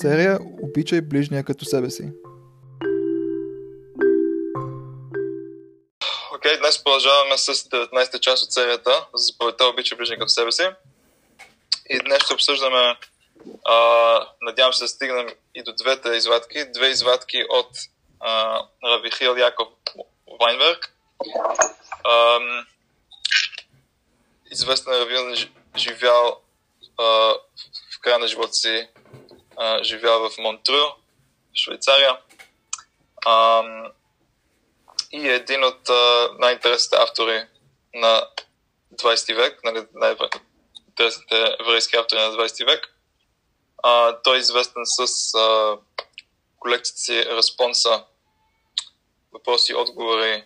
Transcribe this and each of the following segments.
серия Обичай ближния като себе си. Окей, okay, днес продължаваме с 19-та част от серията за заповедта Обичай ближния като себе си. И днес ще обсъждаме, а, надявам се да стигнем и до двете извадки. Две извадки от Равихил Яков Вайнберг. А, известен равин живял а, в края на живота си а, живял в Монтрю, Швейцария. А, и е един от най-интересните автори на 20 век, нали, най-интересните еврейски автори на 20 век. А, той е известен с а, колекцията си Респонса въпроси и отговори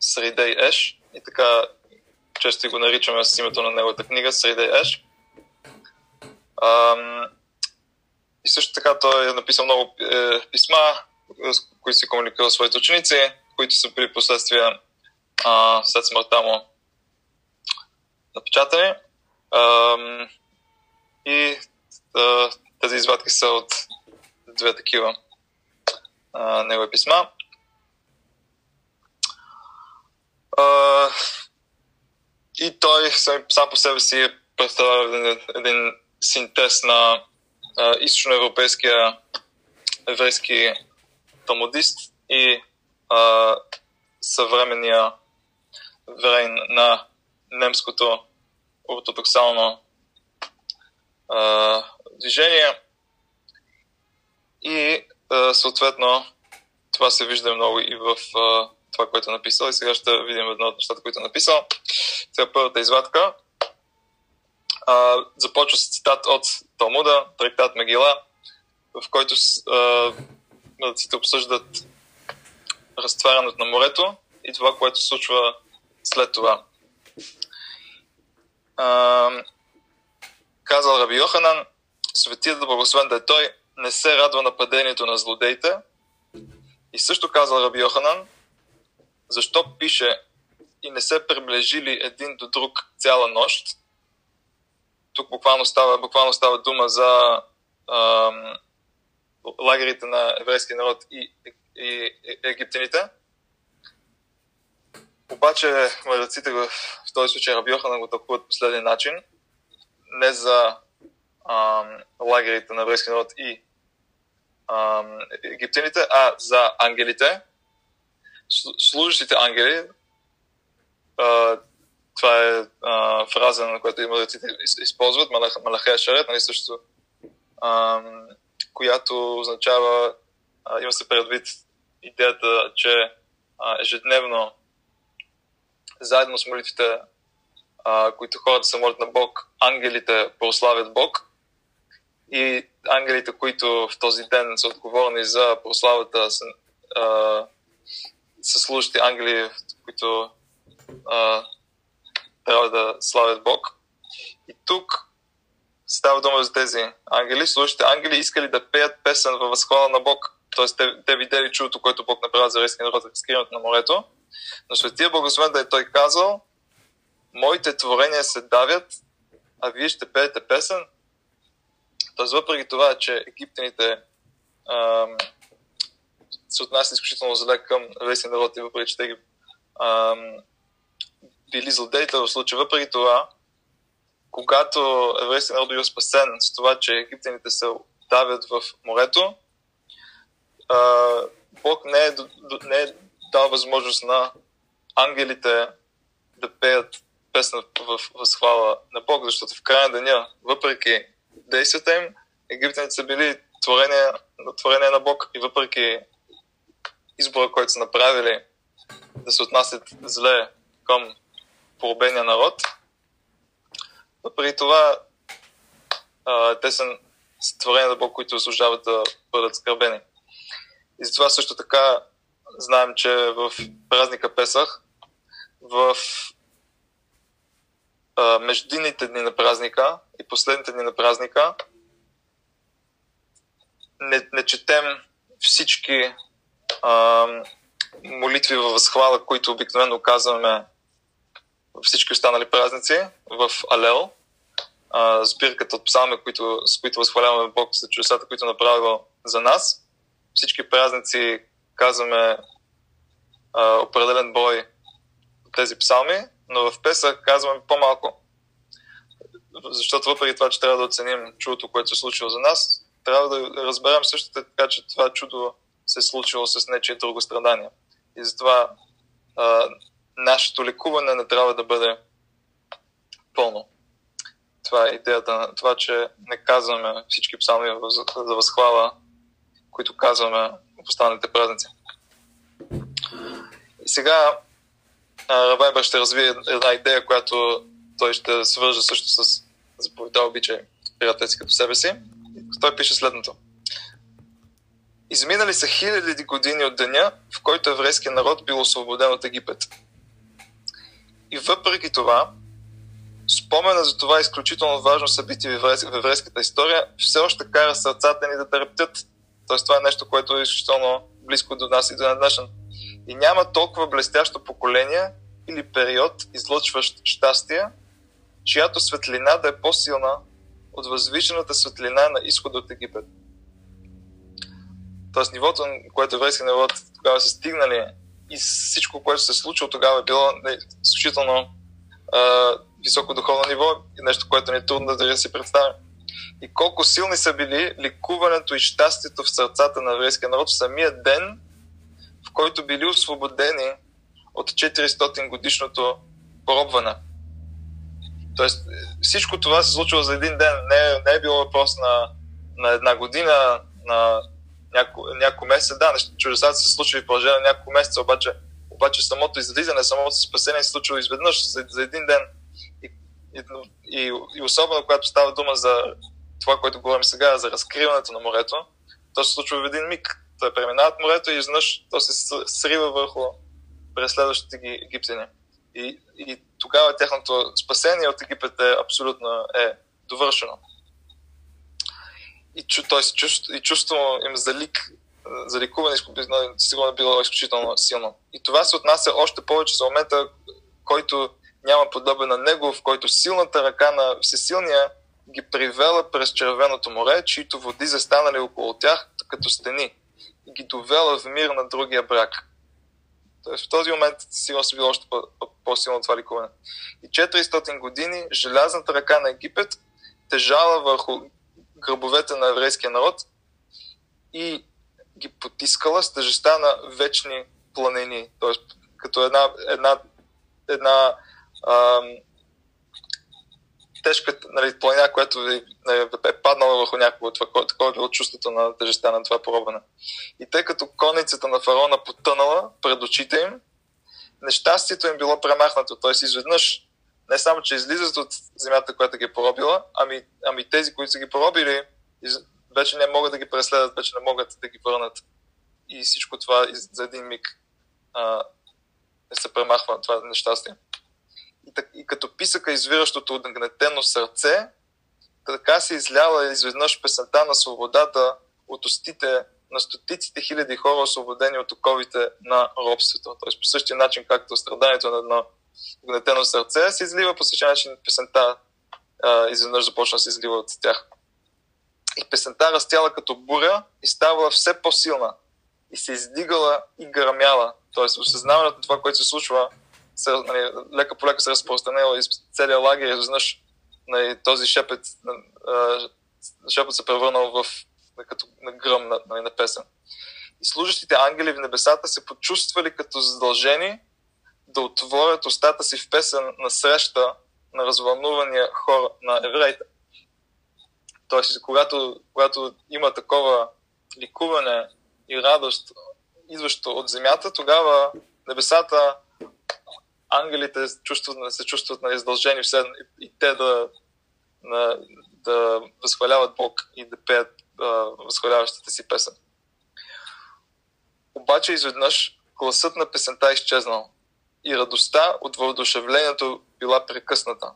Среда и Еш. И така често го наричаме с името на неговата книга Среда и Еш. А, и също така той е написал много е, писма, с които си комуникира с своите ученици, които са при последствия а, след смъртта му напечатани. А, и а, тези извадки са от две такива а, негови писма. А, и той сам по себе си представя един, един синтез на източноевропейския еврейски талмудист и а, съвременния верен на немското ортодоксално а, движение. И а, съответно това се вижда много и в а, това, което е написал. И сега ще видим едно от нещата, които е написал. Сега първата извадка а, започва с цитат от Талмуда, трактат Мегила, в който мъдреците обсъждат разтварянето на морето и това, което случва след това. А, казал Раби Йоханан, светият да благословен да е той, не се радва на падението на злодеите. И също казал Раби Йоханан, защо пише и не се приближили един до друг цяла нощ, тук буквално става, буквално става дума за ам, лагерите на еврейския народ и, и, египтяните. Обаче мъдреците в, в този случай Раби Йохана го тълкуват последния начин. Не за ам, лагерите на еврейския народ и ам, египтяните, а за ангелите. Служащите ангели, а, това е а, фраза, на която и мъдреците използват, Малахея Шарет, нали също, а, която означава, а, има се предвид идеята, че а, ежедневно, заедно с молитвите, а, които хората се молят на Бог, ангелите прославят Бог. И ангелите, които в този ден са отговорни за прославата, са, а, са служащи ангели, които а, трябва да славят Бог. И тук става дума за тези ангели. Слушайте, ангели искали да пеят песен във възхвала на Бог. Тоест, те, те видели чудото, което Бог направи за рейския народ, разкриването на морето. Но Светия Благословен да е той казал, моите творения се давят, а вие ще пеете песен. Тоест, въпреки това, че египтяните ам, се отнасят изключително зле към рейския народ и въпреки, че те ги ам, били злодеите в случая. Въпреки това, когато еврейския народ бил спасен с това, че египтяните се давят в морето, Бог не е, не е дал възможност на ангелите да пеят песна в възхвала на Бог, защото в края на деня, въпреки действията им, египтяните са били творения, творения на Бог и въпреки избора, който са направили да се отнасят зле към порубения народ. Въпреки това, а, те са створени на Бог, които заслужават да бъдат скърбени. И затова също така знаем, че в празника Песах, в а, междинните дни на празника и последните дни на празника, не, не четем всички а, молитви във възхвала, които обикновено казваме всички останали празници в Алел, а, сбирката от псалми, които, с които възхваляваме Бог за чудесата, които направил за нас. Всички празници казваме а, определен брой от тези псалми, но в Песа казваме по-малко. Защото въпреки това, че трябва да оценим чудото, което се е случило за нас, трябва да разберем също така, че това чудо се е случило с нечие друго страдание. И затова а, нашето лекуване не трябва да бъде пълно. Това е идеята на това, че не казваме всички псалми за възхвала, които казваме в останалите празници. И сега Рабайбър ще развие една идея, която той ще свържа също с заповедта обичай приятелци като себе си. Той пише следното. Изминали са хиляди години от деня, в който еврейският народ бил освободен от Египет. И въпреки това, спомена за това изключително важно събитие в еврейската история все още кара сърцата ни да трептят. Тоест това е нещо, което е изключително близко до нас и до днешен. И няма толкова блестящо поколение или период, излъчващ щастие, чиято светлина да е по-силна от възвишената светлина на изхода от Египет. Тоест нивото, което еврейски народ тогава са стигнали и всичко, което се е случило тогава било изключително а, високо духовно ниво и нещо, което ни е трудно да си представим. И колко силни са били ликуването и щастието в сърцата на еврейския народ в самия ден, в който били освободени от 400 годишното поробване. Тоест, всичко това се случва за един ден. Не, не е било въпрос на, на една година, на няколко, няко месеца. Да, чудесата се случва в продължение на няколко месеца, обаче, обаче самото излизане, самото спасение се случва изведнъж, за, за един ден. И, и, и, и особено, когато става дума за това, което говорим сега, за разкриването на морето, то се случва в един миг. Той преминават морето и изнъж то се срива върху преследващите ги египтяни. И, и тогава тяхното спасение от Египет е абсолютно е довършено. И, чу, т.е. чувство, и чувство им за лик, за ликуване сигурно е било изключително силно. И това се отнася още повече за момента, който няма подобен на него, в който силната ръка на всесилния ги привела през червеното море, чието води застанали около тях като стени и ги довела в мир на другия брак. Тоест в този момент сигурно се било още по-силно това ликуване. И 400 години желязната ръка на Египет тежала върху гърбовете на еврейския народ и ги потискала с тежестта на вечни планини. Тоест, като една, една, една ам, тежка нали, планина, която е, е паднала върху някого. Това, такова е било чувството на тежестта на това поробване. И тъй като конницата на фараона потънала пред очите им, нещастието им било премахнато. Т.е. изведнъж не само, че излизат от земята, която ги е поробила, ами, ами тези, които са ги поробили, вече не могат да ги преследват, вече не могат да ги върнат. И всичко това за един миг а, се премахва това нещастие. И, так, и като писака извиращото от нагнетено сърце, така се изляла изведнъж песента на свободата от устите на стотиците хиляди хора, освободени от оковите на робството. Тоест по същия начин, както страданието на едно гнетено сърце се излива по същия начин песента а, изведнъж започна да се излива от тях. И песента растяла като буря и ставала все по-силна. И се издигала и гърмяла. Тоест осъзнаването на това, което се случва, се, нали, лека по лека се разпространила из целия лагер и изведнъж нали, този шепет, а, шепет се превърнал в като на гръм на, нали, на песен. И служащите ангели в небесата се почувствали като задължени да отворят устата си в песен на среща на развълнувания хор на евреите. Тоест, когато, когато има такова ликуване и радост, идващо от земята, тогава небесата, ангелите чувстват, се чувстват нали, задължени все, и, те да, на, да възхваляват Бог и да пеят възхваляващата си песен. Обаче изведнъж гласът на песента е изчезнал и радостта от въодушевлението била прекъсната.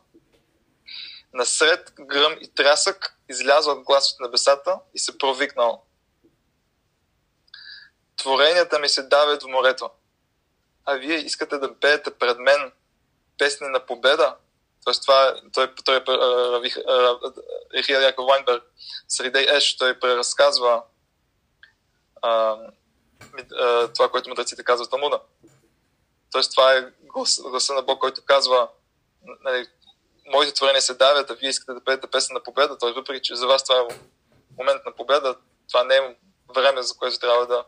Насред гръм и трясък излязъл глас от небесата и се провикнал. Творенията ми се давят в морето, а вие искате да пеете пред мен песни на победа? Тоест това е, той, той е Рихия Яков Вайнберг, среди Еш, той преразказва а, а, това, което мъдреците казват Талмуда. Тоест това е глас, гласа на Бог, който казва нали, моите творения се давят, а вие искате да пеете песен на победа, т.е. въпреки, че за вас това е момент на победа, това не е време, за което трябва да,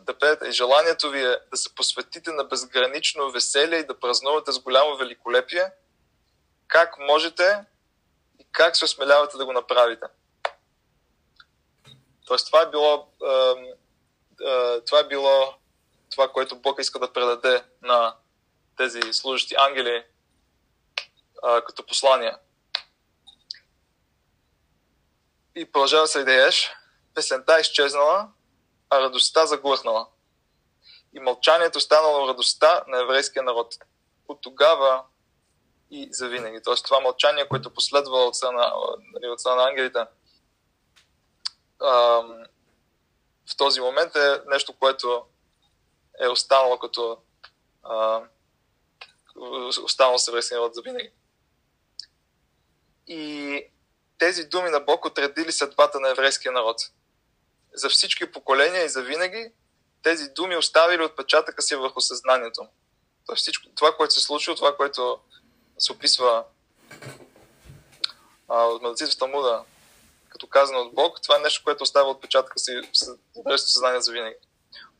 да пеете. И желанието ви е да се посветите на безгранично веселие и да празнувате с голямо великолепие. Как можете и как се осмелявате да го направите? Тоест, това е било, това е било това, което Бог иска да предаде на тези служащи ангели като послание. И продължава се идееш, песента е изчезнала, а радостта заглъхнала. И мълчанието станало радостта на еврейския народ. От тогава и завинаги. Тоест това мълчание, което последва от страна, нали, от страна на ангелите, в този момент е нещо, което е останало като останало се еврейския народ завинаги. И тези думи на Бог отредили съдбата на еврейския народ. За всички поколения и за винаги тези думи оставили отпечатъка си върху съзнанието. Тоест всичко, това, което се случва, това, което се описва а, от медиците в като казано от Бог, това е нещо, което остава отпечатъка си в еврейското съзнание за винаги.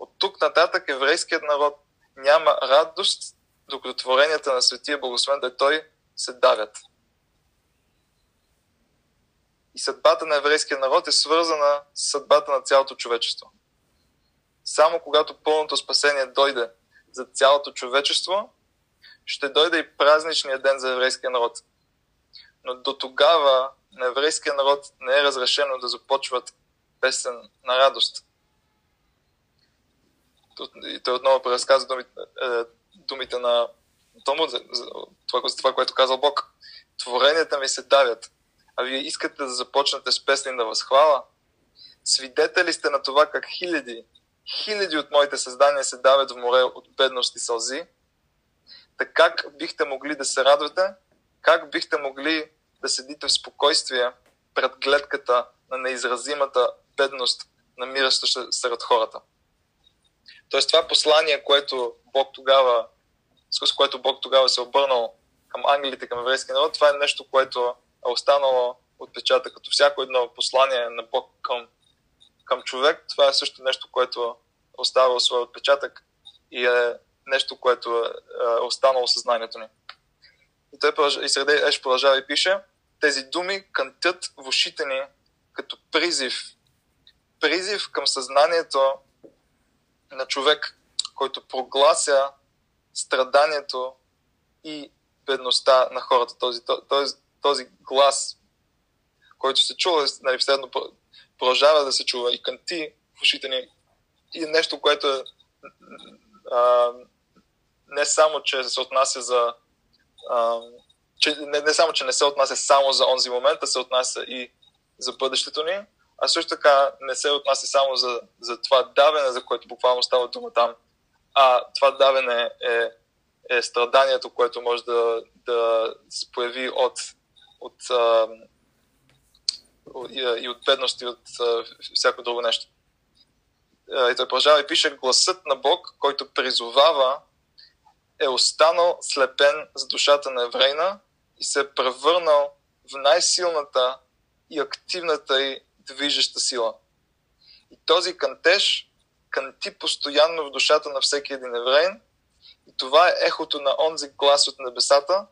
От тук нататък еврейският народ няма радост, докато творенията на Светия Благословен да той се давят. И съдбата на еврейския народ е свързана с съдбата на цялото човечество. Само когато пълното спасение дойде за цялото човечество, ще дойде и празничния ден за еврейския народ. Но до тогава на еврейския народ не е разрешено да започват песен на радост. И той отново преразказва думите, думите на Тому, това, това, което казал Бог. Творенията ми се давят, а вие искате да започнете с песни на възхвала? Свидетели сте на това как хиляди, хиляди от моите създания се давят в море от бедност и сълзи? Така как бихте могли да се радвате? Как бихте могли да седите в спокойствие пред гледката на неизразимата бедност, намираща се сред хората? Тоест това послание, което Бог тогава, с което Бог тогава се е обърнал към ангелите, към еврейския народ, това е нещо, което е останало отпечатък като всяко едно послание на Бог към, към човек. Това е също нещо, което е оставило своя отпечатък и е нещо, което е, е останало съзнанието ни. И той и среди Еш продължава и пише, тези думи кънтят в ушите ни като призив. Призив към съзнанието на човек, който проглася страданието и бедността на хората. Този, този, този глас, който се чува, нали, следно продължава да се чува и канти в ушите ни. И нещо, което е а, не само, че се отнася за а, че, не, не само, че не се отнася само за онзи момент, а се отнася и за бъдещето ни, а също така не се отнася само за, за това давене, за което буквално става дума там, а това давене е, е страданието, което може да, да се появи от, от, а, и, от бедност и от а, всяко друго нещо. И той продължава и пише, гласът на Бог, който призовава, е останал слепен с душата на еврейна и се е превърнал в най-силната и активната и движеща сила. И този кантеж канти постоянно в душата на всеки един еврейн. И това е ехото на онзи глас от небесата,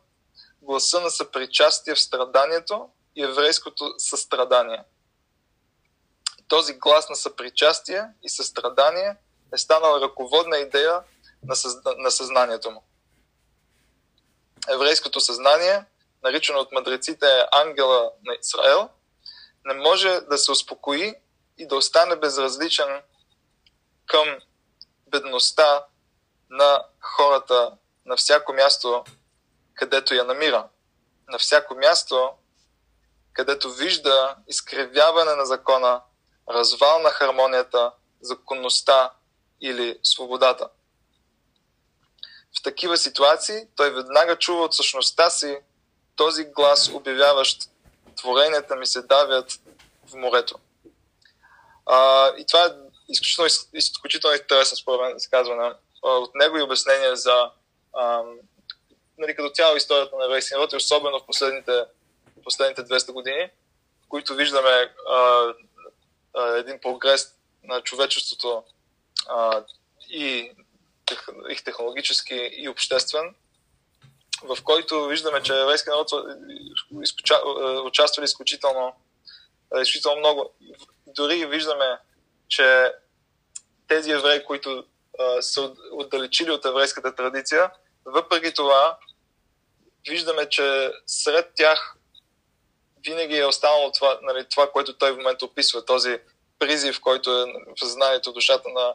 гласа на съпричастие в страданието и еврейското състрадание. Този глас на съпричастие и състрадание е станал ръководна идея на, съзна... на съзнанието му. Еврейското съзнание, наричано от мъдреците ангела на Израел – не може да се успокои и да остане безразличен към бедността на хората на всяко място, където я намира. На всяко място, където вижда изкривяване на закона, развал на хармонията, законността или свободата. в такива ситуации той веднага чува от същността си този глас, обявяващ творенията ми се давят в морето. А, и това е изключително, изключително интересно според мен изказване от него и обяснение за а, нали, като цяло историята на еврейския народ и особено в последните, последните 200 години, в които виждаме а, а, един прогрес на човечеството а, и, и технологически и обществен, в който виждаме, че еврейския народ участвали изключително, изключително много. Дори виждаме, че тези евреи, които са отдалечили от еврейската традиция, въпреки това виждаме, че сред тях винаги е останало това, нали, това, което той в момента описва, този призив, който е в съзнанието, душата на,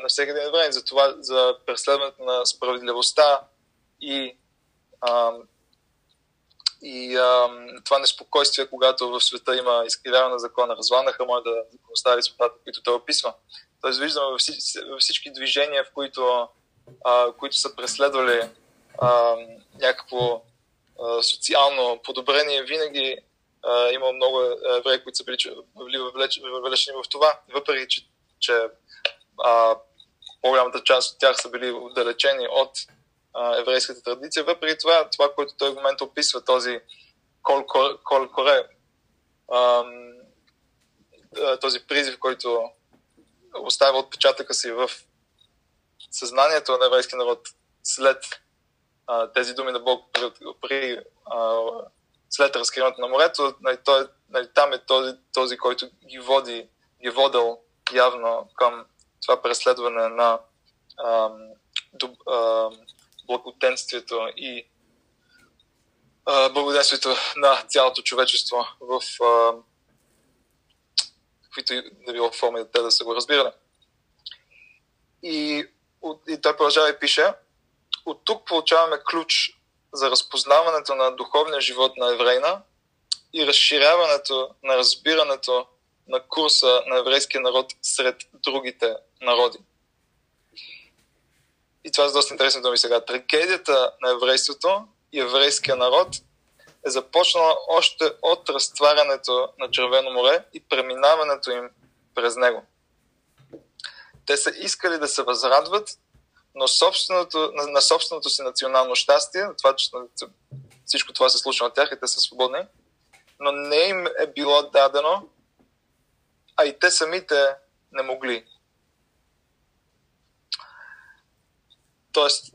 на всеки един еврей, за това, за преследването на справедливостта и, а, и а, това неспокойствие, когато в света има изкривяване на закона, развалнаха моята законостави свободата, които той описва. Тоест виждаме във всички, във всички движения, в които, а, които са преследвали а, някакво а, социално подобрение, винаги а, има много евреи, които са били въвлечени в това, въпреки че, че а, по-голямата част от тях са били отдалечени от еврейската традиция. Въпреки това, това, което той в момента описва, този кол, коре, този призив, който оставя отпечатъка си в съзнанието на еврейския народ след тези думи на Бог при, при след разкриването на морето, нали, той, нали, там е този, този, който ги води, ги водил явно към това преследване на а, доб, а, благоденствието и благоденствието на цялото човечество в а, каквито и да било форми те да са го разбирали. И, и той продължава и пише, от тук получаваме ключ за разпознаването на духовния живот на еврейна и разширяването на разбирането на курса на еврейския народ сред другите народи. И това е доста интересно да ми сега. Трагедията на еврейството и еврейския народ е започнала още от разтварянето на Червено море и преминаването им през него. Те са искали да се възрадват но собственото, на, на собственото си национално щастие, това, че всичко това се случва на тях и те са свободни, но не им е било дадено, а и те самите не могли. Тоест,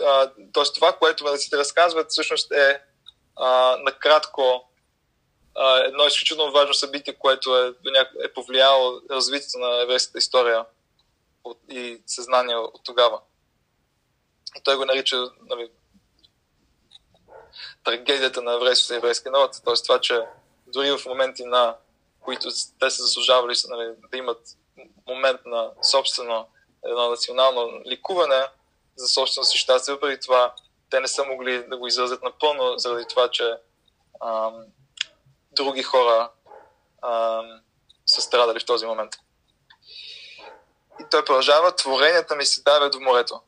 а, тоест това, което медиците разказват, всъщност е а, накратко а, едно изключително важно събитие, което е, е повлияло развитието на еврейската история от, и съзнание от тогава. И той го нарича нали, трагедията на еврейството и еврейския народ. Т.е. това, че дори в моменти на които те са заслужавали нали, да имат момент на собствено едно национално ликуване за собствено си щастие, въпреки това те не са могли да го изразят напълно, заради това, че ам, други хора ам, са страдали в този момент. И той продължава, творенията ми се давят в морето.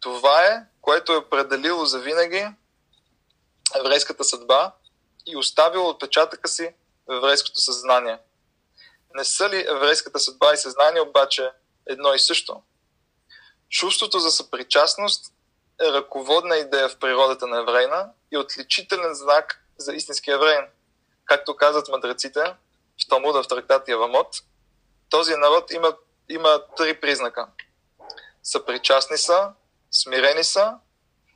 Това е, което е определило за винаги еврейската съдба и оставило отпечатъка си в еврейското съзнание. Не са ли еврейската съдба и съзнание обаче едно и също? Чувството за съпричастност е ръководна идея в природата на еврейна и отличителен знак за истински еврейн. Както казват мъдреците в Талмуда в трактат Явамот, този народ има има три признака. Съпричастни са, смирени са,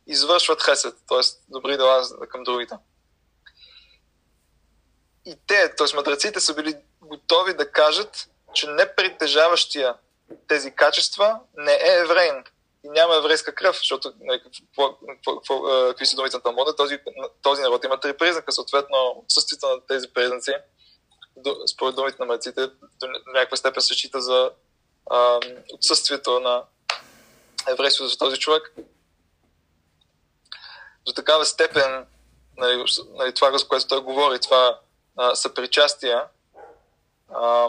извършват хесед, т.е. добри дела към другите. И те, т.е. мъдреците са били готови да кажат, че не притежаващия тези качества не е еврейн и няма еврейска кръв, защото нали, какви са думите на Талмуда, този, този народ има три признака, съответно отсъствието на тези признаци, според думите на мъдреците, до някаква степен се счита за а, отсъствието на еврейството за този човек. До такава степен нали, нали, това, за което той говори, това а, съпричастие а,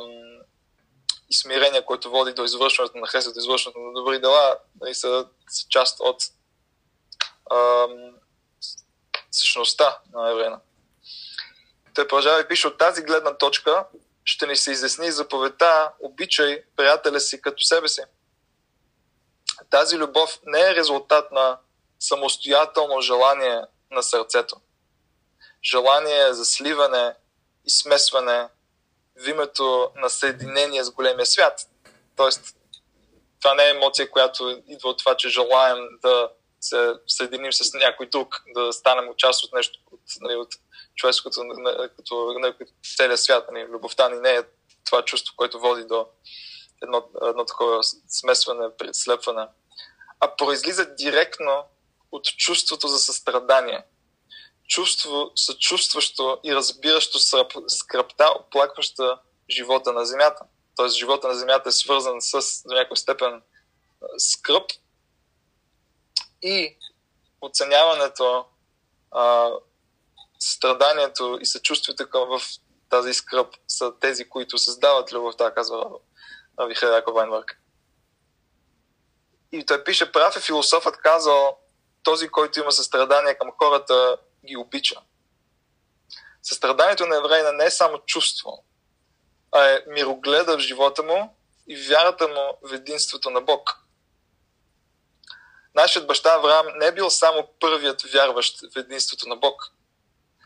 смирение, което води до извършването на хесед, до извършването на добри дела, нали, са, са част от ам, същността на евреина. Той продължава и пише от тази гледна точка, ще ни се изясни заповедта, обичай приятеля си като себе си. Тази любов не е резултат на самостоятелно желание на сърцето. Желание за сливане и смесване в името на съединение с големия свят. Тоест, това не е емоция, която идва от това, че желаем да се съединим с някой друг, да станем част от нещо, от, нали, от човешкото, като, целия свят. Нали, любовта ни не е това чувство, което води до едно, едно такова смесване, слепване, а произлиза директно от чувството за състрадание. Чувство съчувстващо и разбиращо скръпта, оплакваща живота на Земята. Тоест, живота на Земята е свързан с, до някаква степен, скръп и оценяването, а, страданието и съчувствието към в тази скръп са тези, които създават любовта, казва Вихай Яков Вайнбърг. И той пише, прав е философът казал, този, който има състрадание към хората, ги обича. Състраданието на еврейна не е само чувство, а е мирогледа в живота му и вярата му в единството на Бог. Нашият баща Авраам не е бил само първият вярващ в единството на Бог.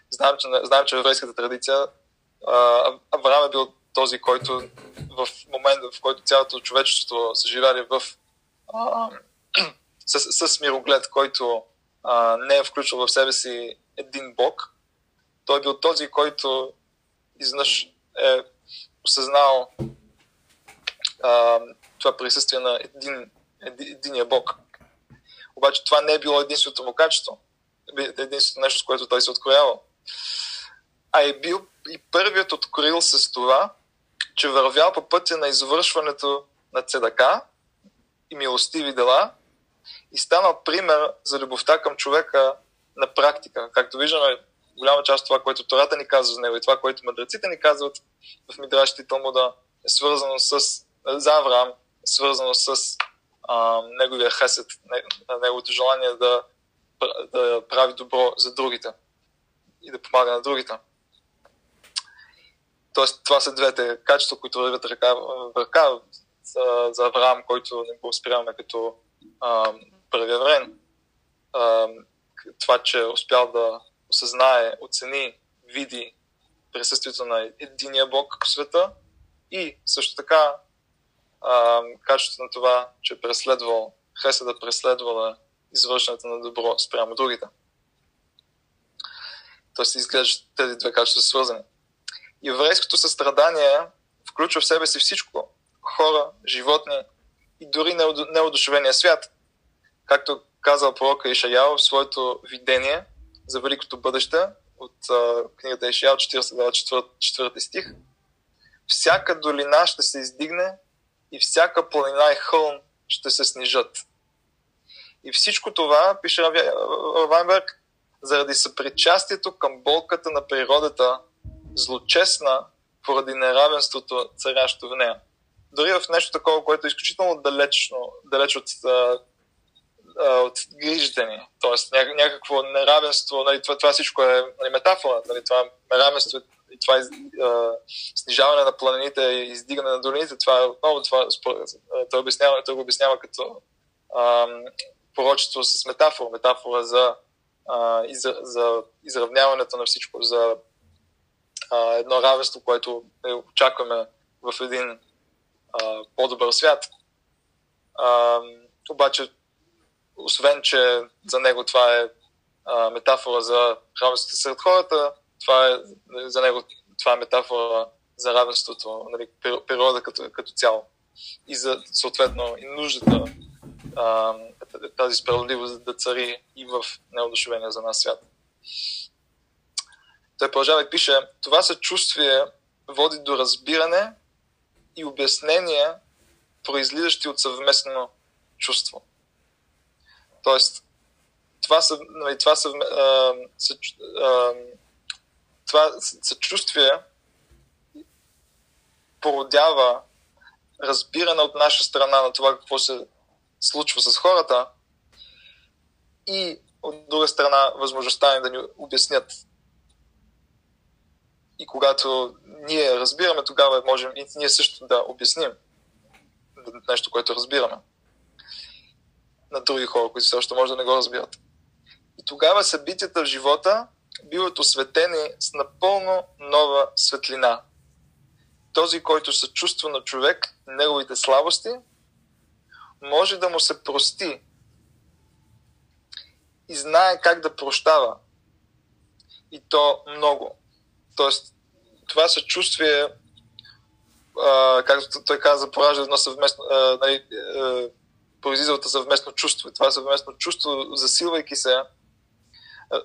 Знаем, че, знаем, че в еврейската традиция Авраам е бил този, който в момента, в който цялото човечеството са живяли в а, с, с мироглед, който а, не е включил в себе си един Бог, той е бил този, който изнъж е осъзнал а, това присъствие на един, един, единия Бог. Обаче това не е било единственото му качество, единственото нещо, с което той се откроявал. А е бил и първият откроил с това, че вървял по пътя на извършването на цедака и милостиви дела и станал пример за любовта към човека на практика. Както виждаме, голяма част от това, което Тората ни казва за него и това, което мъдреците ни казват в Мидрашите и Талмуда е свързано с, за Авраам, е свързано с а, неговия хесед, неговото желание да, да прави добро за другите и да помага на другите. Тоест, това са двете качества, които вървят ръка в ръка за, за Авраам, който не го спираме като а, първия време. Това, че е успял да осъзнае, оцени, види присъствието на единия Бог в света и също така качеството на това, че е преследвал, Хеса да преследвала извършването на добро спрямо другите. Тоест изглежда тези две качества свързани. Еврейското състрадание включва в себе си всичко. Хора, животни и дори неодушевения свят. Както казал пророка Ишаял в своето видение за великото бъдеще от а, книгата Ишаял, 44, 4 стих. Всяка долина ще се издигне и всяка планина и хълм ще се снижат. И всичко това, пише Вайнберг, заради съпричастието към болката на природата, злочестна поради неравенството, царящо в нея. Дори в нещо такова, което е изключително далечно, далеч от, от грижите ни, т.е. някакво неравенство, нали, това, това всичко е нали, метафора, нали, това неравенство и това из, а, снижаване на планините и издигане на долините, това е отново това, той, обяснява, той го обяснява като а, пророчество с метафора, метафора за, а, из, за изравняването на всичко, за а, едно равенство, което е, очакваме в един а, по-добър свят. А, обаче, освен, че за него това е а, метафора за равенството сред хората, това е, за него това е метафора за равенството, нали, природа като, като цяло. И за, съответно, и нуждата а, тази справедливост да цари и в неодушевения за нас свят. Той продължава и пише, това съчувствие води до разбиране и обяснение, произлизащи от съвместно чувство. Тоест, това, съ, нали, това, съ, това съчувствие породява разбиране от наша страна на това какво се случва с хората и от друга страна възможността им да ни обяснят. И когато ние разбираме, тогава можем и ние също да обясним нещо, което разбираме на други хора, които все още може да не го разбират. И тогава събитията в живота биват осветени с напълно нова светлина. Този, който се чувства на човек, неговите слабости, може да му се прости и знае как да прощава. И то много. Тоест, това съчувствие, а, както той каза, поражда едно съвместно, а, нали, а, произлиза от съвместно чувство. Това съвместно чувство, засилвайки се,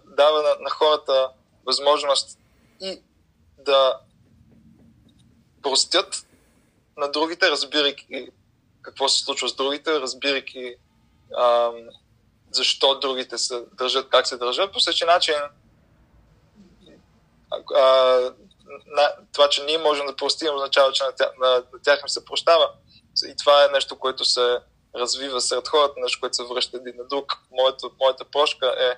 дава на, на хората възможност и да простят на другите, разбирайки какво се случва с другите, разбирайки а, защо другите се държат, как се държат. По същия начин, а, на, това, че ние можем да простим, означава, че на тях, на, на тях им се прощава. И това е нещо, което се развива сред хората, нещо, което се връща един на друг. Моята, моята прошка е,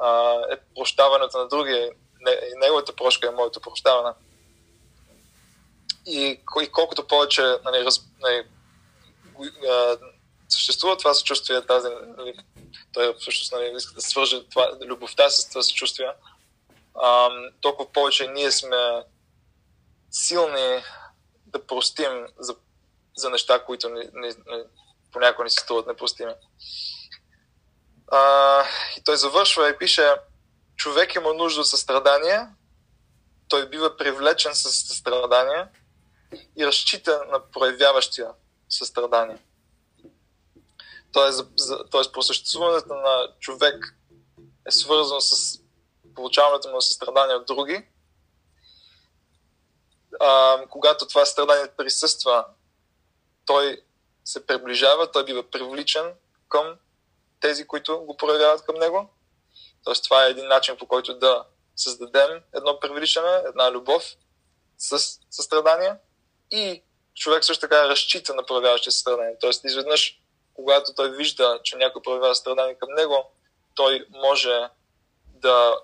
а, е прощаването на другия, и неговата прошка е моето прощаване. И, и колкото повече нали, раз, нали, съществува това съчувствие, тази, нали, той всъщност нали, иска да свърже това, любовта с това съчувствие, а, толкова повече ние сме силни да простим за, за неща, които ни, ни, ни, понякога ни се струват непростими. А, и той завършва и пише, човек има нужда от състрадание, той бива привлечен с състрадание и разчита на проявяващия състрадание. Тоест, тоест просъществуването на човек е свързано с получаването му на състрадание от други. А, когато това състрадание присъства, той се приближава, той бива привличен към тези, които го проявяват към него. Тоест това е един начин по който да създадем едно привличане, една любов с състрадание и човек също така разчита на проявяващия страдание. Тоест, изведнъж, когато той вижда, че някой проявява страдание към него, той може да,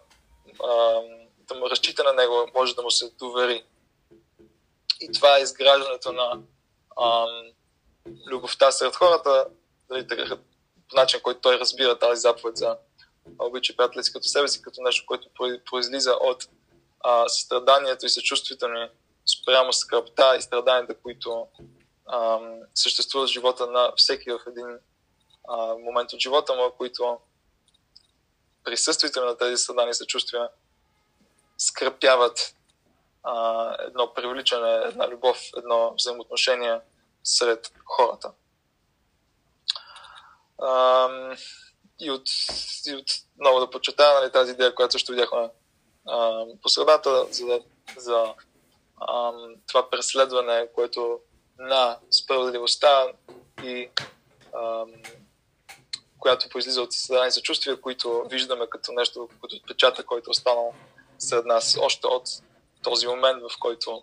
да му разчита на него, може да му се довери. И това е изграждането на а, любовта сред хората, дали, по начин, който той разбира тази заповед за обича приятели като себе си, като нещо, което произлиза от а, състраданието и съчувствието ни спрямо скръпта и страданията, които ам, съществуват в живота на всеки в един а, момент от живота му, които присъствието на тези страдания и съчувствия скръпяват а, едно привличане, една любов, едно взаимоотношение сред хората. Ам, и, от, и от много да подчертая нали, тази идея, която също видяхме по средата, за, за ам, това преследване, което на справедливостта и ам, която произлиза от създадени съчувствия, които виждаме като нещо, като отпечатък, който е останал сред нас още от този момент, в който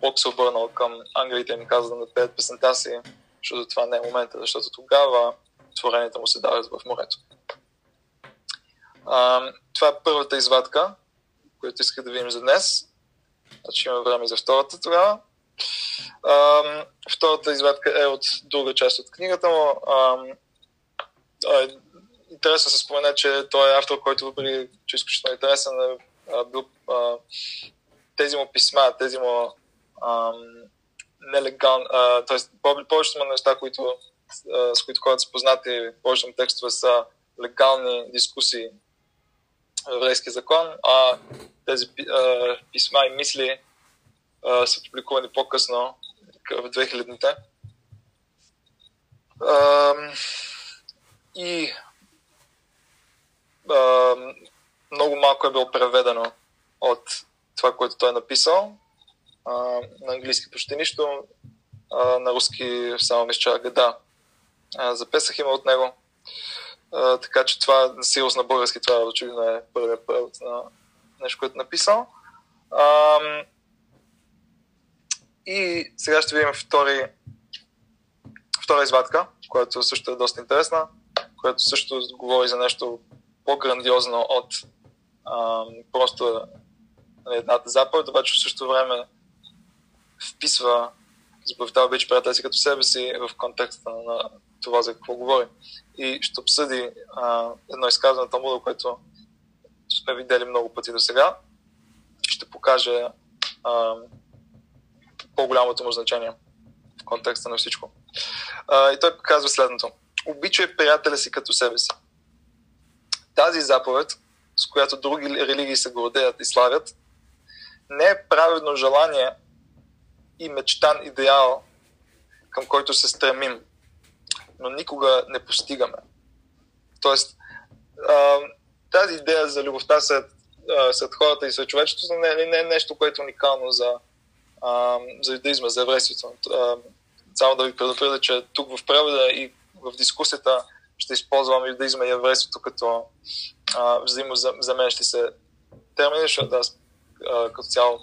Бог се обърнал към ангелите и ми каза да напеят песента си, защото това не е момента, защото тогава творенията му се дават в морето. А, това е първата извадка, която исках да видим за днес. Значи има време за втората тогава. Ам, втората извадка е от друга част от книгата му. А, интересно се спомена, че той е автор, който въпреки, че изключително интересен, е бил а, тези му писма, тези му нелегални, т.е. повечето му неща, които, с които хората са познати, повечето текстове са легални дискусии в еврейски закон, а тези писма и мисли са публикувани по-късно, в 2000-те. А, и много малко е било преведено от това, което той е написал. А, на английски почти нищо, а, на руски само мисля, да. Записах има от него. А, така че това, на сигурност на български, това очевидно е първият превод на нещо, което е написал. А, И сега ще видим втори, втора извадка, която също е доста интересна, която също говори за нещо по-грандиозно от а, просто нали, едната заповед, обаче в същото време вписва заповедта обича приятели си като себе си в контекста на това за какво говори. И ще обсъди а, едно изказване Талмуда, което сме видели много пъти до сега. Ще покаже а, по-голямото му значение в контекста на всичко. А, и той казва следното. Обичай приятеля си като себе си. Тази заповед, с която други религии се гордеят и славят, не е праведно желание и мечтан идеал, към който се стремим, но никога не постигаме. Тоест, тази идея за любовта сред, сред хората и сред човечеството не, не е нещо, което е уникално за, а, за юдаизма, за еврейството. Само да ви предупредя, че тук в превода и в дискусията ще използвам юдаизма и еврейството като а, взаимозаменящи се термини, защото аз като цяло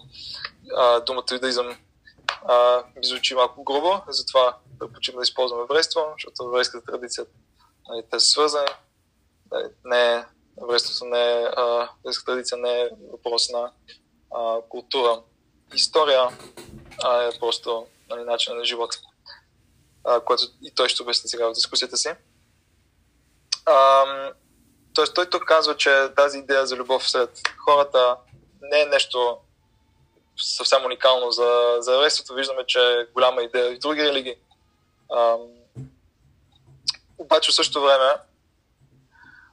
думата юдаизъм а, ми звучи малко грубо, затова предпочитам да използвам еврейство, защото еврейската традиция, нали, те са свързани. Нали, не еврейството не е, еврейската традиция не е въпрос на а, култура, история, а е просто нали, начин на живот, а, което и той ще обясни сега в дискусията си. А, тоест той тук казва, че тази идея за любов сред хората не е нещо съвсем уникално за, за еврейството. Виждаме, че е голяма идея и други религии. А, обаче в същото време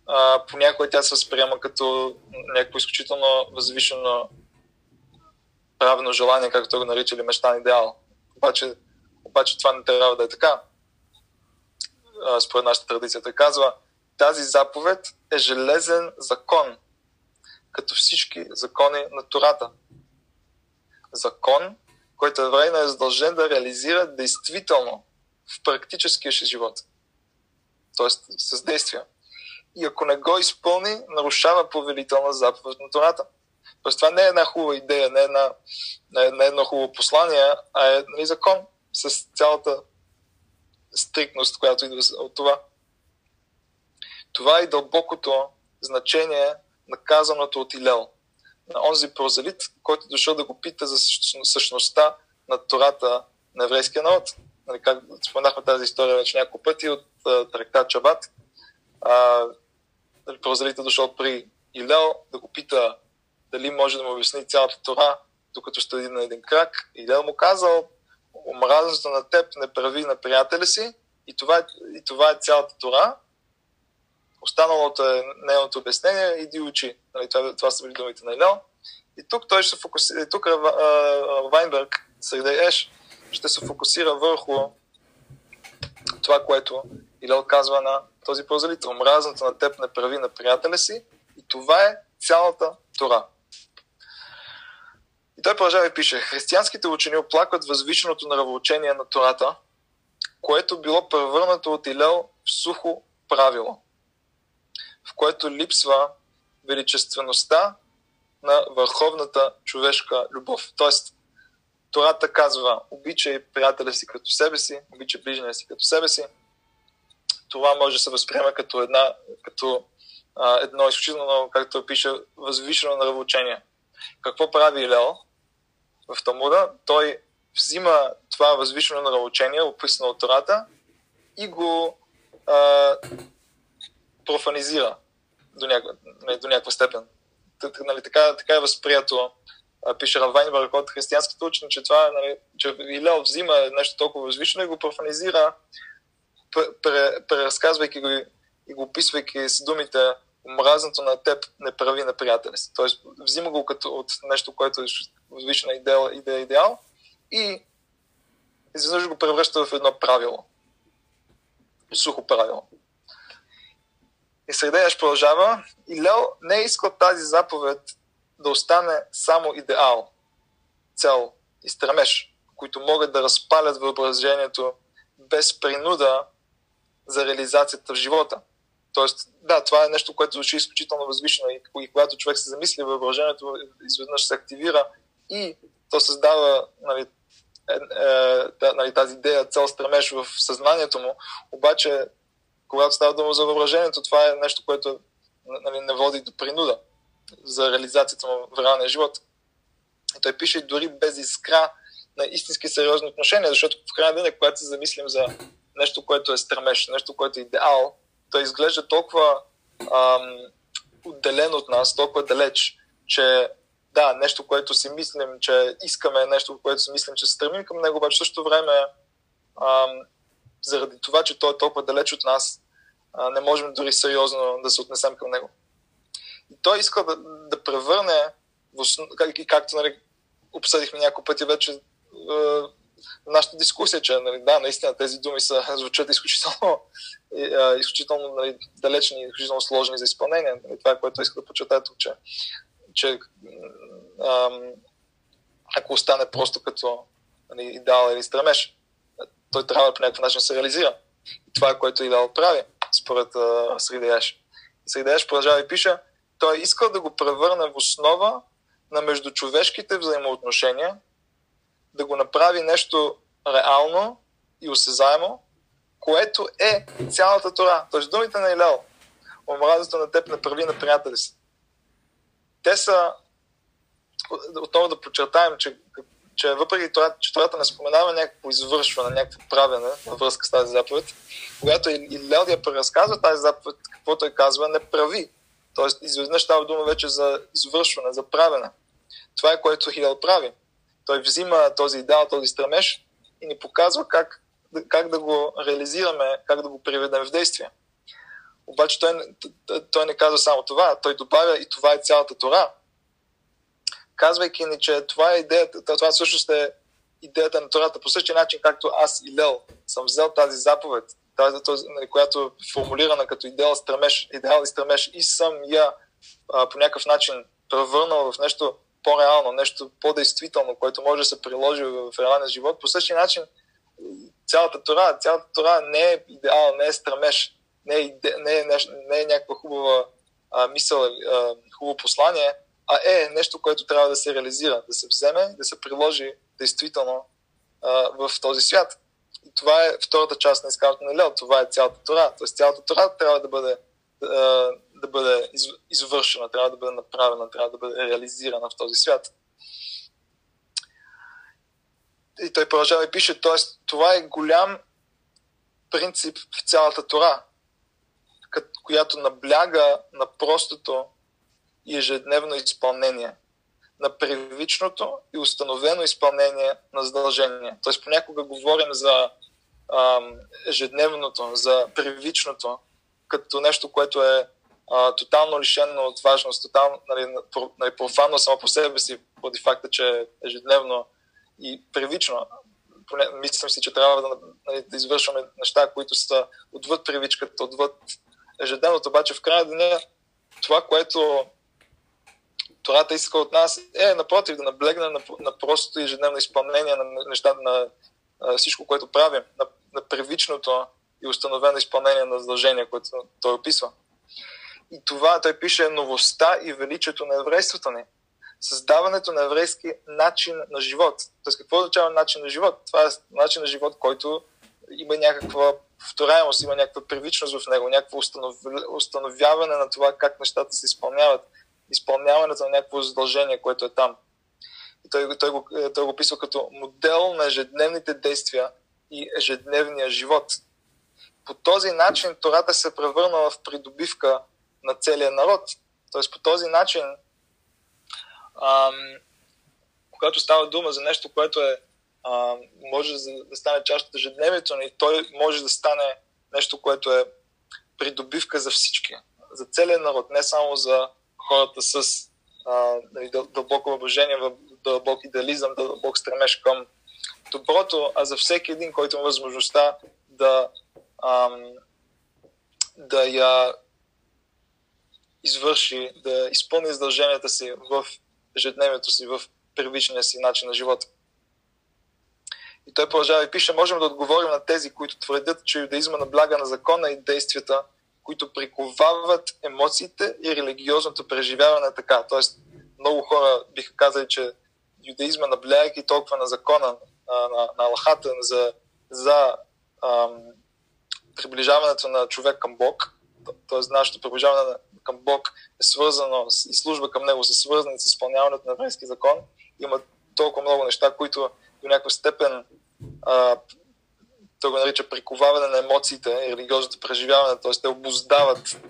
а, понякога тя се възприема като някакво изключително възвишено правено желание, както го нарича, или мечтан идеал. Обаче, обаче това не трябва да е така. А, според нашата традиция. Той казва, тази заповед е железен закон, като всички закони на Тората закон, който еврейно е задължен да реализира действително в практическия си живот. Тоест с действия. И ако не го изпълни, нарушава повелителна заповед на Тората. Тоест това не е една хубава идея, не е, една, не е, не е едно хубаво послание, а е нали, закон с цялата стриктност, която идва от това. Това е дълбокото значение на казаното от Илел на онзи прозелит, който е дошъл да го пита за същността на Тората на еврейския народ. Нали, как споменахме тази история вече няколко пъти от трактат Чабат. нали, прозелит е дошъл при Илел да го пита дали може да му обясни цялата Тора, докато стои на един крак. Илел му казал, омразното на теб не прави на приятеля си и това, е, и това е цялата Тора. Останалото е нейното обяснение, иди учи. Нали, това, това са били думите на Илел. И тук той ще фокусира, тук Вайнберг, среди Еш, ще се фокусира върху това, което Илел казва на този прозелител. Омразното на теб не прави на приятеля си и това е цялата Тора. И той продължава и пише, християнските учени оплакват възвишеното нравоучение на Тората, което било превърнато от Илел в сухо правило в което липсва величествеността на върховната човешка любов. Тоест, Тората казва, обичай приятеля си като себе си, обичай ближния си като себе си. Това може да се възприема като, една, като а, едно изключително, както пише, възвишено нравоучение. Какво прави Илел в Талмуда? Той взима това възвишено нравоучение, описано от Тората, и го а, профанизира до някаква, нали, до някаква степен. Нали, така, така е възприето пише Равайнберг от християнските учени, че нали, че Илел взима нещо толкова възвишено и го профанизира, преразказвайки го и го описвайки с думите омразното на теб не прави на приятеля си. Тоест, взима го като от нещо, което е възвишена идея, идея идеал и изведнъж го превръща в едно правило. Сухо правило. И Средеяш продължава. И не е искал тази заповед да остане само идеал, цел и стремеж, които могат да разпалят въображението без принуда за реализацията в живота. Тоест, да, това е нещо, което звучи изключително възвишено и, и когато човек се замисли, въображението изведнъж се активира и то създава нали, е, е, нали, тази идея, цел стремеж в съзнанието му, обаче когато става дума за въображението, това е нещо, което нали, не води до принуда за реализацията му в реалния живот. И той пише дори без искра на истински сериозни отношения, защото в крайна ден, когато се замислим за нещо, което е стремеж, нещо, което е идеал, той изглежда толкова ам, отделен от нас, толкова далеч, че да, нещо, което си мислим, че искаме, нещо, което си мислим, че се стремим към него, обаче в същото време ам, заради това, че той е толкова далеч от нас, а, не можем дори сериозно да се отнесем към него. И той иска да, да превърне, в основ... как, както нали, обсъдихме няколко пъти вече в нашата дискусия, че нали, да, наистина тези думи са, звучат изключително, изключително нали, далечни, изключително сложни за изпълнение. Нали, това е което иска да почетая тук, че, че ам, ако остане просто като нали, идеал или стремеж, той трябва по някакъв начин да се реализира. И това е което идеал прави, според Сридеяш. Сридеяш продължава и пише, той иска да го превърне в основа на междучовешките взаимоотношения, да го направи нещо реално и осезаемо, което е цялата Тора. Тоест думите на Илел, омразата на теб не прави на приятели си. Те са, отново да подчертаем, че, че въпреки това, че Тората не споменава някакво извършване, някакво правене във връзка с тази заповед, когато Илел я преразказва тази заповед, какво той казва, не прави. Тоест, изведнъж става дума вече за извършване, за правене. Това е което Хилел прави. Той взима този идеал, този стремеж и ни показва как, как да го реализираме, как да го приведем в действие. Обаче той, той не казва само това, той добавя и това е цялата Тора. Казвайки ни, че това е идеята, това всъщност е идеята на Тората, по същия начин, както аз и Лел съм взел тази заповед, тази, тази, нали, която е формулирана като идеал, стремеж, идеал и стремеж и съм я а, по някакъв начин превърнал в нещо по-реално, нещо по-действително, което може да се приложи в реалния живот. По същия начин, цялата Тора, цялата Тора не е идеал, не е стремеж, не е, иде, не е, нещо, не е някаква хубава а, мисъл, а, хубаво послание, а е нещо, което трябва да се реализира, да се вземе, да се приложи действително а, в този свят. И това е втората част на изказването на Лео. Това е цялата Тора. Тоест цялата Тора трябва да бъде да бъде извършена, трябва да бъде направена, трябва да бъде реализирана в този свят. И той продължава и пише, т.е. това е голям принцип в цялата Тора, която набляга на простото и ежедневно изпълнение, на привичното и установено изпълнение на задължения. Тоест понякога говорим за ам, ежедневното, за привичното, като нещо, което е а, тотално лишено от важност, тотално нали, нали, профанно само по себе си, поради факта, че е ежедневно и привично. Поне, мислям си, че трябва да, нали, да извършваме неща, които са отвъд привичката, отвъд ежедневното, обаче в края деня това, което Тората иска от нас е, напротив, да наблегнем на, на простото ежедневно изпълнение на нещата, на, на всичко, което правим, на, на привичното и установено изпълнение на задължения, което той описва. И това той пише новостта и величието на еврейството ни. Създаването на еврейски начин на живот. Тоест, какво означава начин на живот? Това е начин на живот, който има някаква повторяемост, има някаква привичност в него, някакво установяване на това как нещата се изпълняват, изпълняването на някакво задължение, което е там. И той, той, го, той го описва като модел на ежедневните действия и ежедневния живот. По този начин Тората се превърнала в придобивка на целия народ. Тоест по този начин, ам, когато става дума за нещо, което е, ам, може да стане част от ежедневието ни, той може да стане нещо, което е придобивка за всички, за целия народ, не само за хората с а, нали, дълбоко въображение, дълбок идеализъм, дълбок стремеж към доброто, а за всеки един, който има възможността да, ам, да я извърши, да изпълни задълженията си в ежедневието си, в первичния си начин на живота. И той продължава и пише, можем да отговорим на тези, които твърдят, че юдаизма набляга на закона и действията, които приковават емоциите и религиозното преживяване така. Тоест, много хора биха казали, че юдаизма наблягайки толкова на закона, а, на, на Аллахата, за, за ам, приближаването на човек към Бог, т.е. нашето приближаване към Бог е свързано и служба към Него са свързани с изпълняването на еврейски закон. Има толкова много неща, които до някаква степен а, той го нарича приковаване на емоциите религиозното преживяване, т.е. те обоздават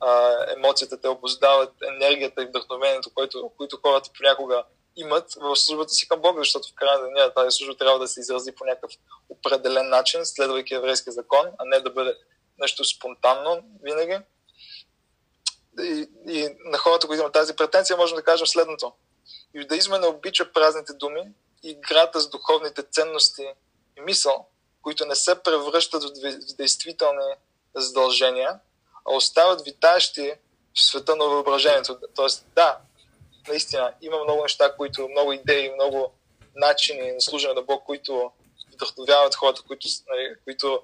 а, емоцията, те обоздават енергията и вдъхновението, което, които хората понякога имат в службата си към Бога, защото в крайна деня тази служба трябва да се изрази по някакъв определен начин, следвайки еврейския закон, а не да бъде нещо спонтанно винаги. И, и на хората, които имат тази претенция, можем да кажем следното. Юдаизма не обича празните думи, играта с духовните ценности и мисъл, които не се превръщат в действителни задължения, а остават витаещи в света на въображението. Тоест, да, наистина, има много неща, които, много идеи, много начини на служене на Бог, които вдъхновяват хората, които, нали, които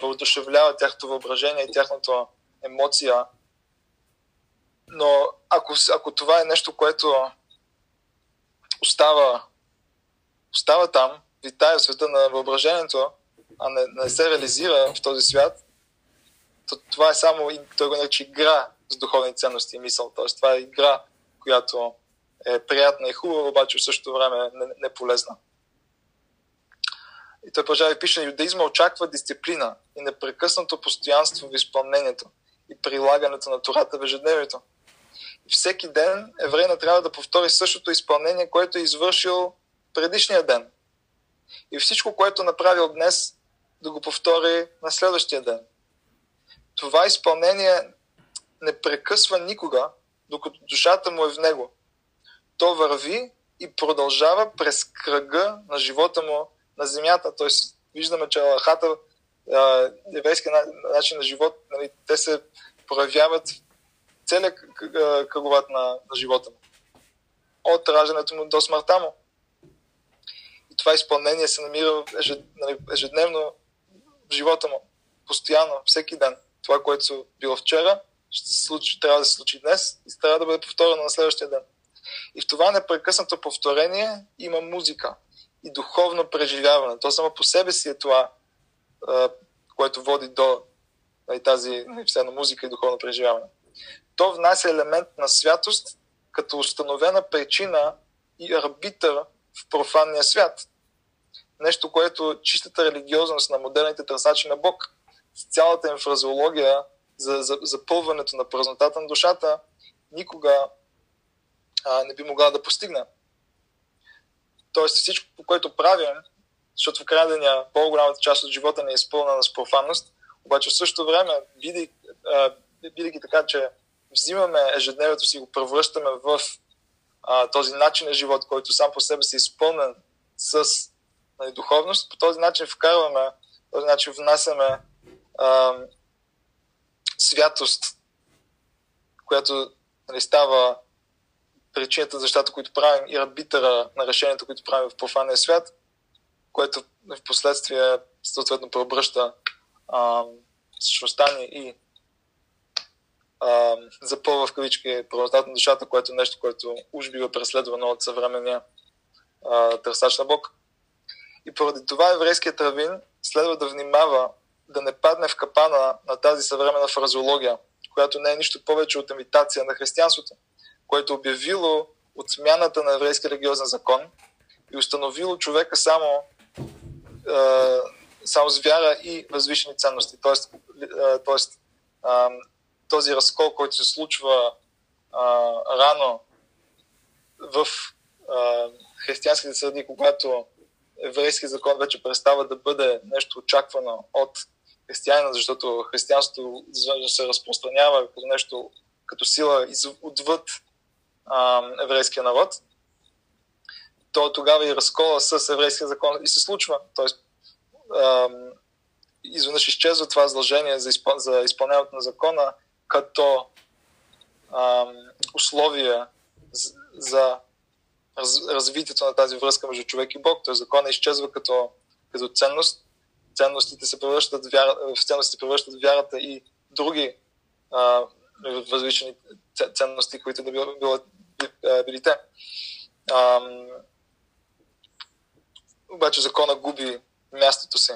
въодушевляват тяхното въображение и тяхната емоция. Но ако, ако това е нещо, което остава, остава там, витае в света на въображението, а не, не се реализира в този свят, то това е само, той го нарича игра с духовни ценности и мисъл. Тоест, това е игра, която е приятна и хубава, обаче в същото време не, не полезна. И той продължава и пише, юдаизма очаква дисциплина и непрекъснато постоянство в изпълнението и прилагането на Тората в ежедневието. И всеки ден еврейна трябва да повтори същото изпълнение, което е извършил предишния ден. И всичко, което е направил днес, да го повтори на следващия ден. Това изпълнение не прекъсва никога, докато душата му е в него. То върви и продължава през кръга на живота му на земята. Тоест, виждаме, че Аллахата, еврейския начин на живот, нали, те се проявяват целият кръговат на, на живота му. От раждането му до смъртта му. Това изпълнение се намира нали, ежедневно в живота му. Постоянно, всеки ден. Това, което се било вчера, ще се случи, трябва да се случи днес и трябва да бъде повторено на следващия ден. И в това непрекъснато повторение има музика и духовно преживяване. То само по себе си е това, което води до нали, тази нали, музика и духовно преживяване. То внася елемент на святост като установена причина и арбитър в профанния свят. Нещо, което чистата религиозност на модерните търсачи на Бог с цялата им фразеология за, за запълването на празнотата на душата, никога а, не би могла да постигне. Тоест всичко, което правим, защото в крайна деня по-голямата част от живота ни е изпълнена с профанност, обаче в същото време, бидейки така, че взимаме ежедневието си го превръщаме в а, този начин на живот, който сам по себе си е изпълнен с нали, духовност, по този начин вкарваме, по този начин внасяме а, святост, която нали, става причината за нещата, които правим и арбитъра на решението, които правим в профанния свят, което в последствие съответно преобръща същността ни и запълва в кавички правотата на душата, което е нещо, което уж бива преследвано от съвременния а, търсач на Бог. И поради това еврейският равин следва да внимава да не падне в капана на тази съвременна фразеология, която не е нищо повече от имитация на християнството, което е обявило отмяната на еврейски религиозен закон и установило човека само, е, само с вяра и възвишени ценности. Тоест, е, тоест е, този разкол, който се случва е, рано в е, християнските среди, когато еврейски закон вече престава да бъде нещо очаквано от християнина, защото християнството се разпространява като нещо, като сила отвъд а, еврейския народ, то тогава и разкола с еврейския закон и се случва. Тоест, а, изведнъж изчезва това задължение за, изпъл... за изпълняването на закона като а, условие за раз... развитието на тази връзка между човек и Бог. Тоест, закона изчезва като, като ценност ценностите се превръщат, вяра, в ценностите превръщат вярата и други а, различни ценности, които да било, било, били те. А, обаче закона губи мястото си.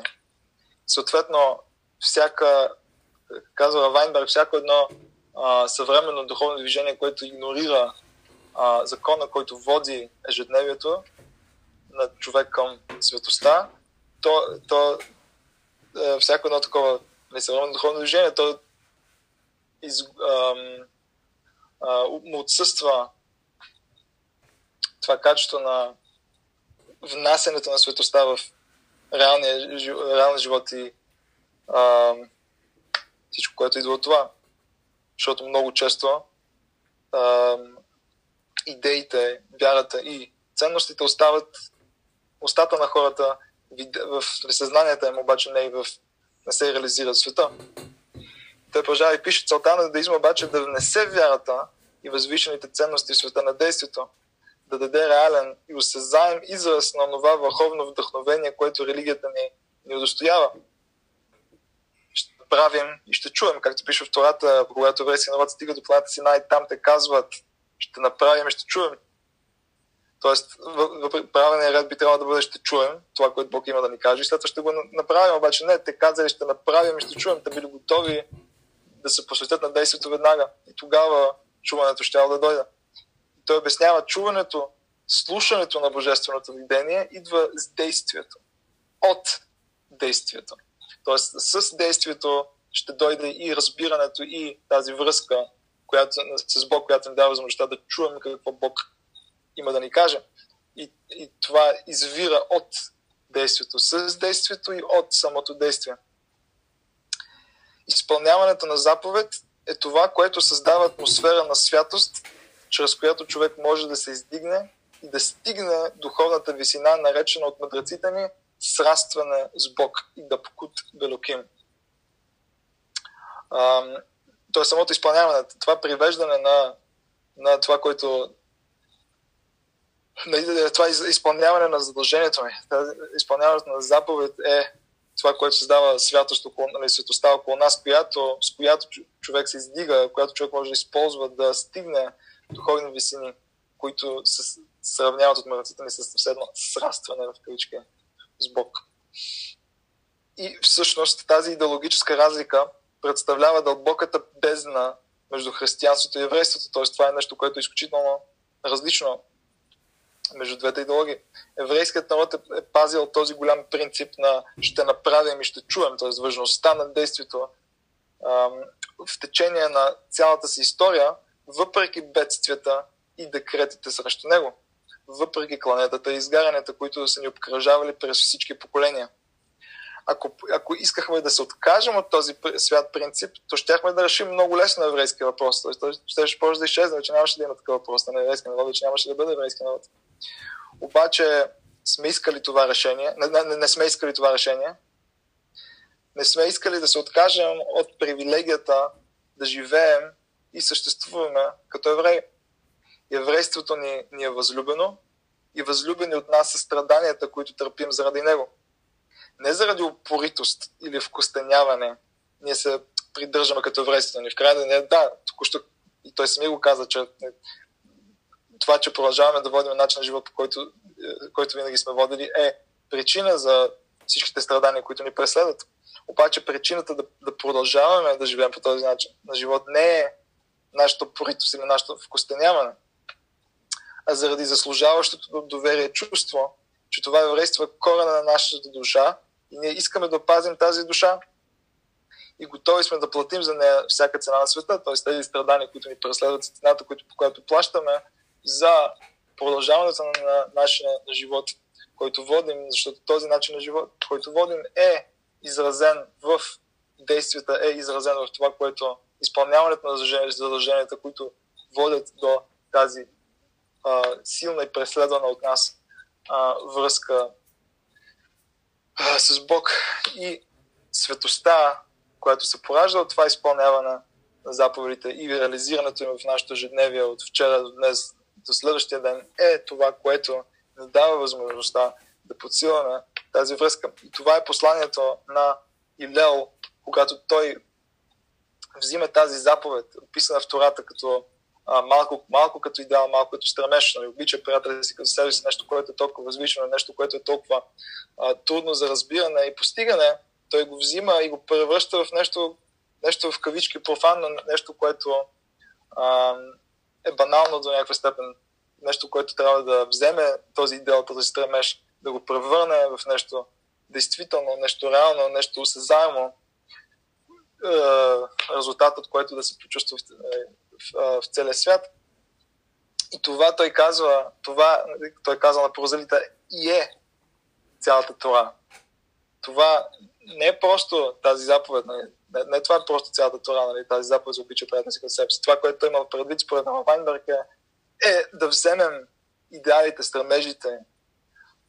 Съответно, всяка, казва Вайнберг, всяко едно а, съвременно духовно движение, което игнорира а, закона, който води ежедневието на човек към светоста, то, то е, всяко едно такова несъвременно духовно движение, то из, ам, а, му отсъства това качество на внасянето на светоста в реалния, реалния живот и а, всичко, което идва от това. Защото много често а, идеите, вярата и ценностите остават устата на хората в съзнанията им, обаче не и в не се реализират света. Той продължава и пише, целта на деизма обаче е да внесе вярата и възвишените ценности в света на действието, да даде реален и осезаем израз на това върховно вдъхновение, което религията ни, ни удостоява. Ще правим и ще чуем, както пише в Тората, когато еврейски народ стига до планета си, най там те казват, ще направим и ще чуем. Тоест, правения ред би трябвало да бъде ще чуем това, което Бог има да ни каже и след това ще го направим, обаче не, те казали ще направим и ще чуем, те били готови да се посветят на действието веднага. И тогава чуването ще да дойде. Той обяснява чуването, слушането на божественото видение идва с действието. От действието. Тоест с действието ще дойде и разбирането и тази връзка която, с Бог, която ни дава възможността да чуем какво Бог има да ни каже. И, и това извира от действието, с действието и от самото действие. Изпълняването на заповед е това, което създава атмосфера на святост, чрез която човек може да се издигне и да стигне духовната висина, наречена от мъдреците ни срастване с Бог и да покут Белоким. То е самото изпълняване, това привеждане на, на това, което това изпълняване на задължението ми, изпълняването на заповед е това, което създава святост около, нали, светостта около нас, която, с която човек се издига, която човек може да използва да стигне духовни висини, които се сравняват от мъртвите ни с съседно срастване в кавички с Бог. И всъщност тази идеологическа разлика представлява дълбоката бездна между християнството и еврейството. Т.е. това е нещо, което е изключително различно между двете идеологии. Еврейският народ е, е пазил този голям принцип на ще направим и ще чуем, т.е. важността на действието в течение на цялата си история, въпреки бедствията и декретите срещу него, въпреки кланетата и изгарянията, които са ни обкръжавали през всички поколения. Ако, ако искахме да се откажем от този свят принцип, то щяхме да решим много лесно еврейския въпрос. Тоест, той ще да изчезне, че нямаше да има такъв въпрос на еврейския народ, че нямаше да бъде еврейски народ. Обаче сме искали това решение, не, не, не сме искали това решение, не сме искали да се откажем от привилегията да живеем и съществуваме като евреи. Еврейството ни, ни е възлюбено и възлюбени от нас са страданията, които търпим заради него. Не заради упоритост или вкостеняване, ние се придържаме като еврейството ни. В крайна деня, да, току-що и той сами го каза, че това, че продължаваме да водим начин на живот, по който, е, който винаги сме водили, е причина за всичките страдания, които ни преследват. Обаче причината да, да продължаваме да живеем по този начин на живот не е нашето поритост или нашето вкостеняване, а заради заслужаващото доверие чувство, че това еврейство е корена на нашата душа ние искаме да опазим тази душа и готови сме да платим за нея всяка цена на света, т.е. тези страдания, които ни преследват, цената, които, по която плащаме, за продължаването на, на нашия на живот, който водим, защото този начин на живот, който водим е изразен в действията, е изразен в това, което изпълняването на задълженията, които водят до тази а, силна и преследвана от нас а, връзка а, с Бог и светостта, която се поражда от това изпълняване на заповедите и реализирането им в нашето ежедневие от вчера до днес до следващия ден е това, което ни дава възможността да подсилваме тази връзка. И това е посланието на Илел, когато той взима тази заповед, описана в Тората като а, малко, малко като идеал, малко като стремеж, нали, обича приятеля си като себе си, нещо, което е толкова възвишено, нещо, което е толкова а, трудно за разбиране и постигане, той го взима и го превръща в нещо, нещо в кавички профанно, нещо, което а, е банално до някаква степен, нещо, което трябва да вземе този идеал, този стремеж, да го превърне в нещо действително, нещо реално, нещо осезаемо, резултат от което да се почувства в, целия свят. И това той казва, това той казва на прозелите и е цялата това. Това не е просто тази заповед, нали? не, не това е просто цялата Тора, нали? тази заповед за обича приятел си себе си. Това, което той има предвид според Вайнберг е, е да вземем идеалите, стремежите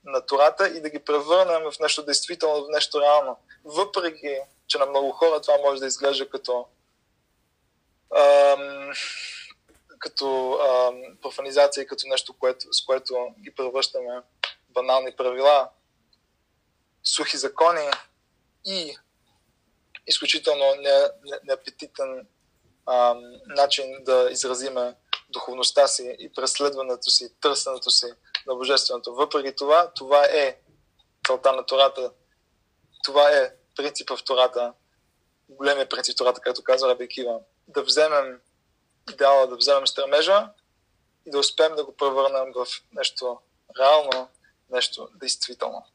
на Тората и да ги превърнем в нещо действително, в нещо реално. Въпреки, че на много хора това може да изглежда като като профанизация и като нещо, което, с което ги превръщаме банални правила, сухи закони и изключително неапетитен ам, начин да изразиме духовността си и преследването си, търсенето си на Божественото. Въпреки това, това е целта на Тората. Това е принцип в Тората, големия принцип в Тората, както казва Раби Кива. Да вземем идеала, да вземем стремежа и да успеем да го превърнем в нещо реално, нещо действително.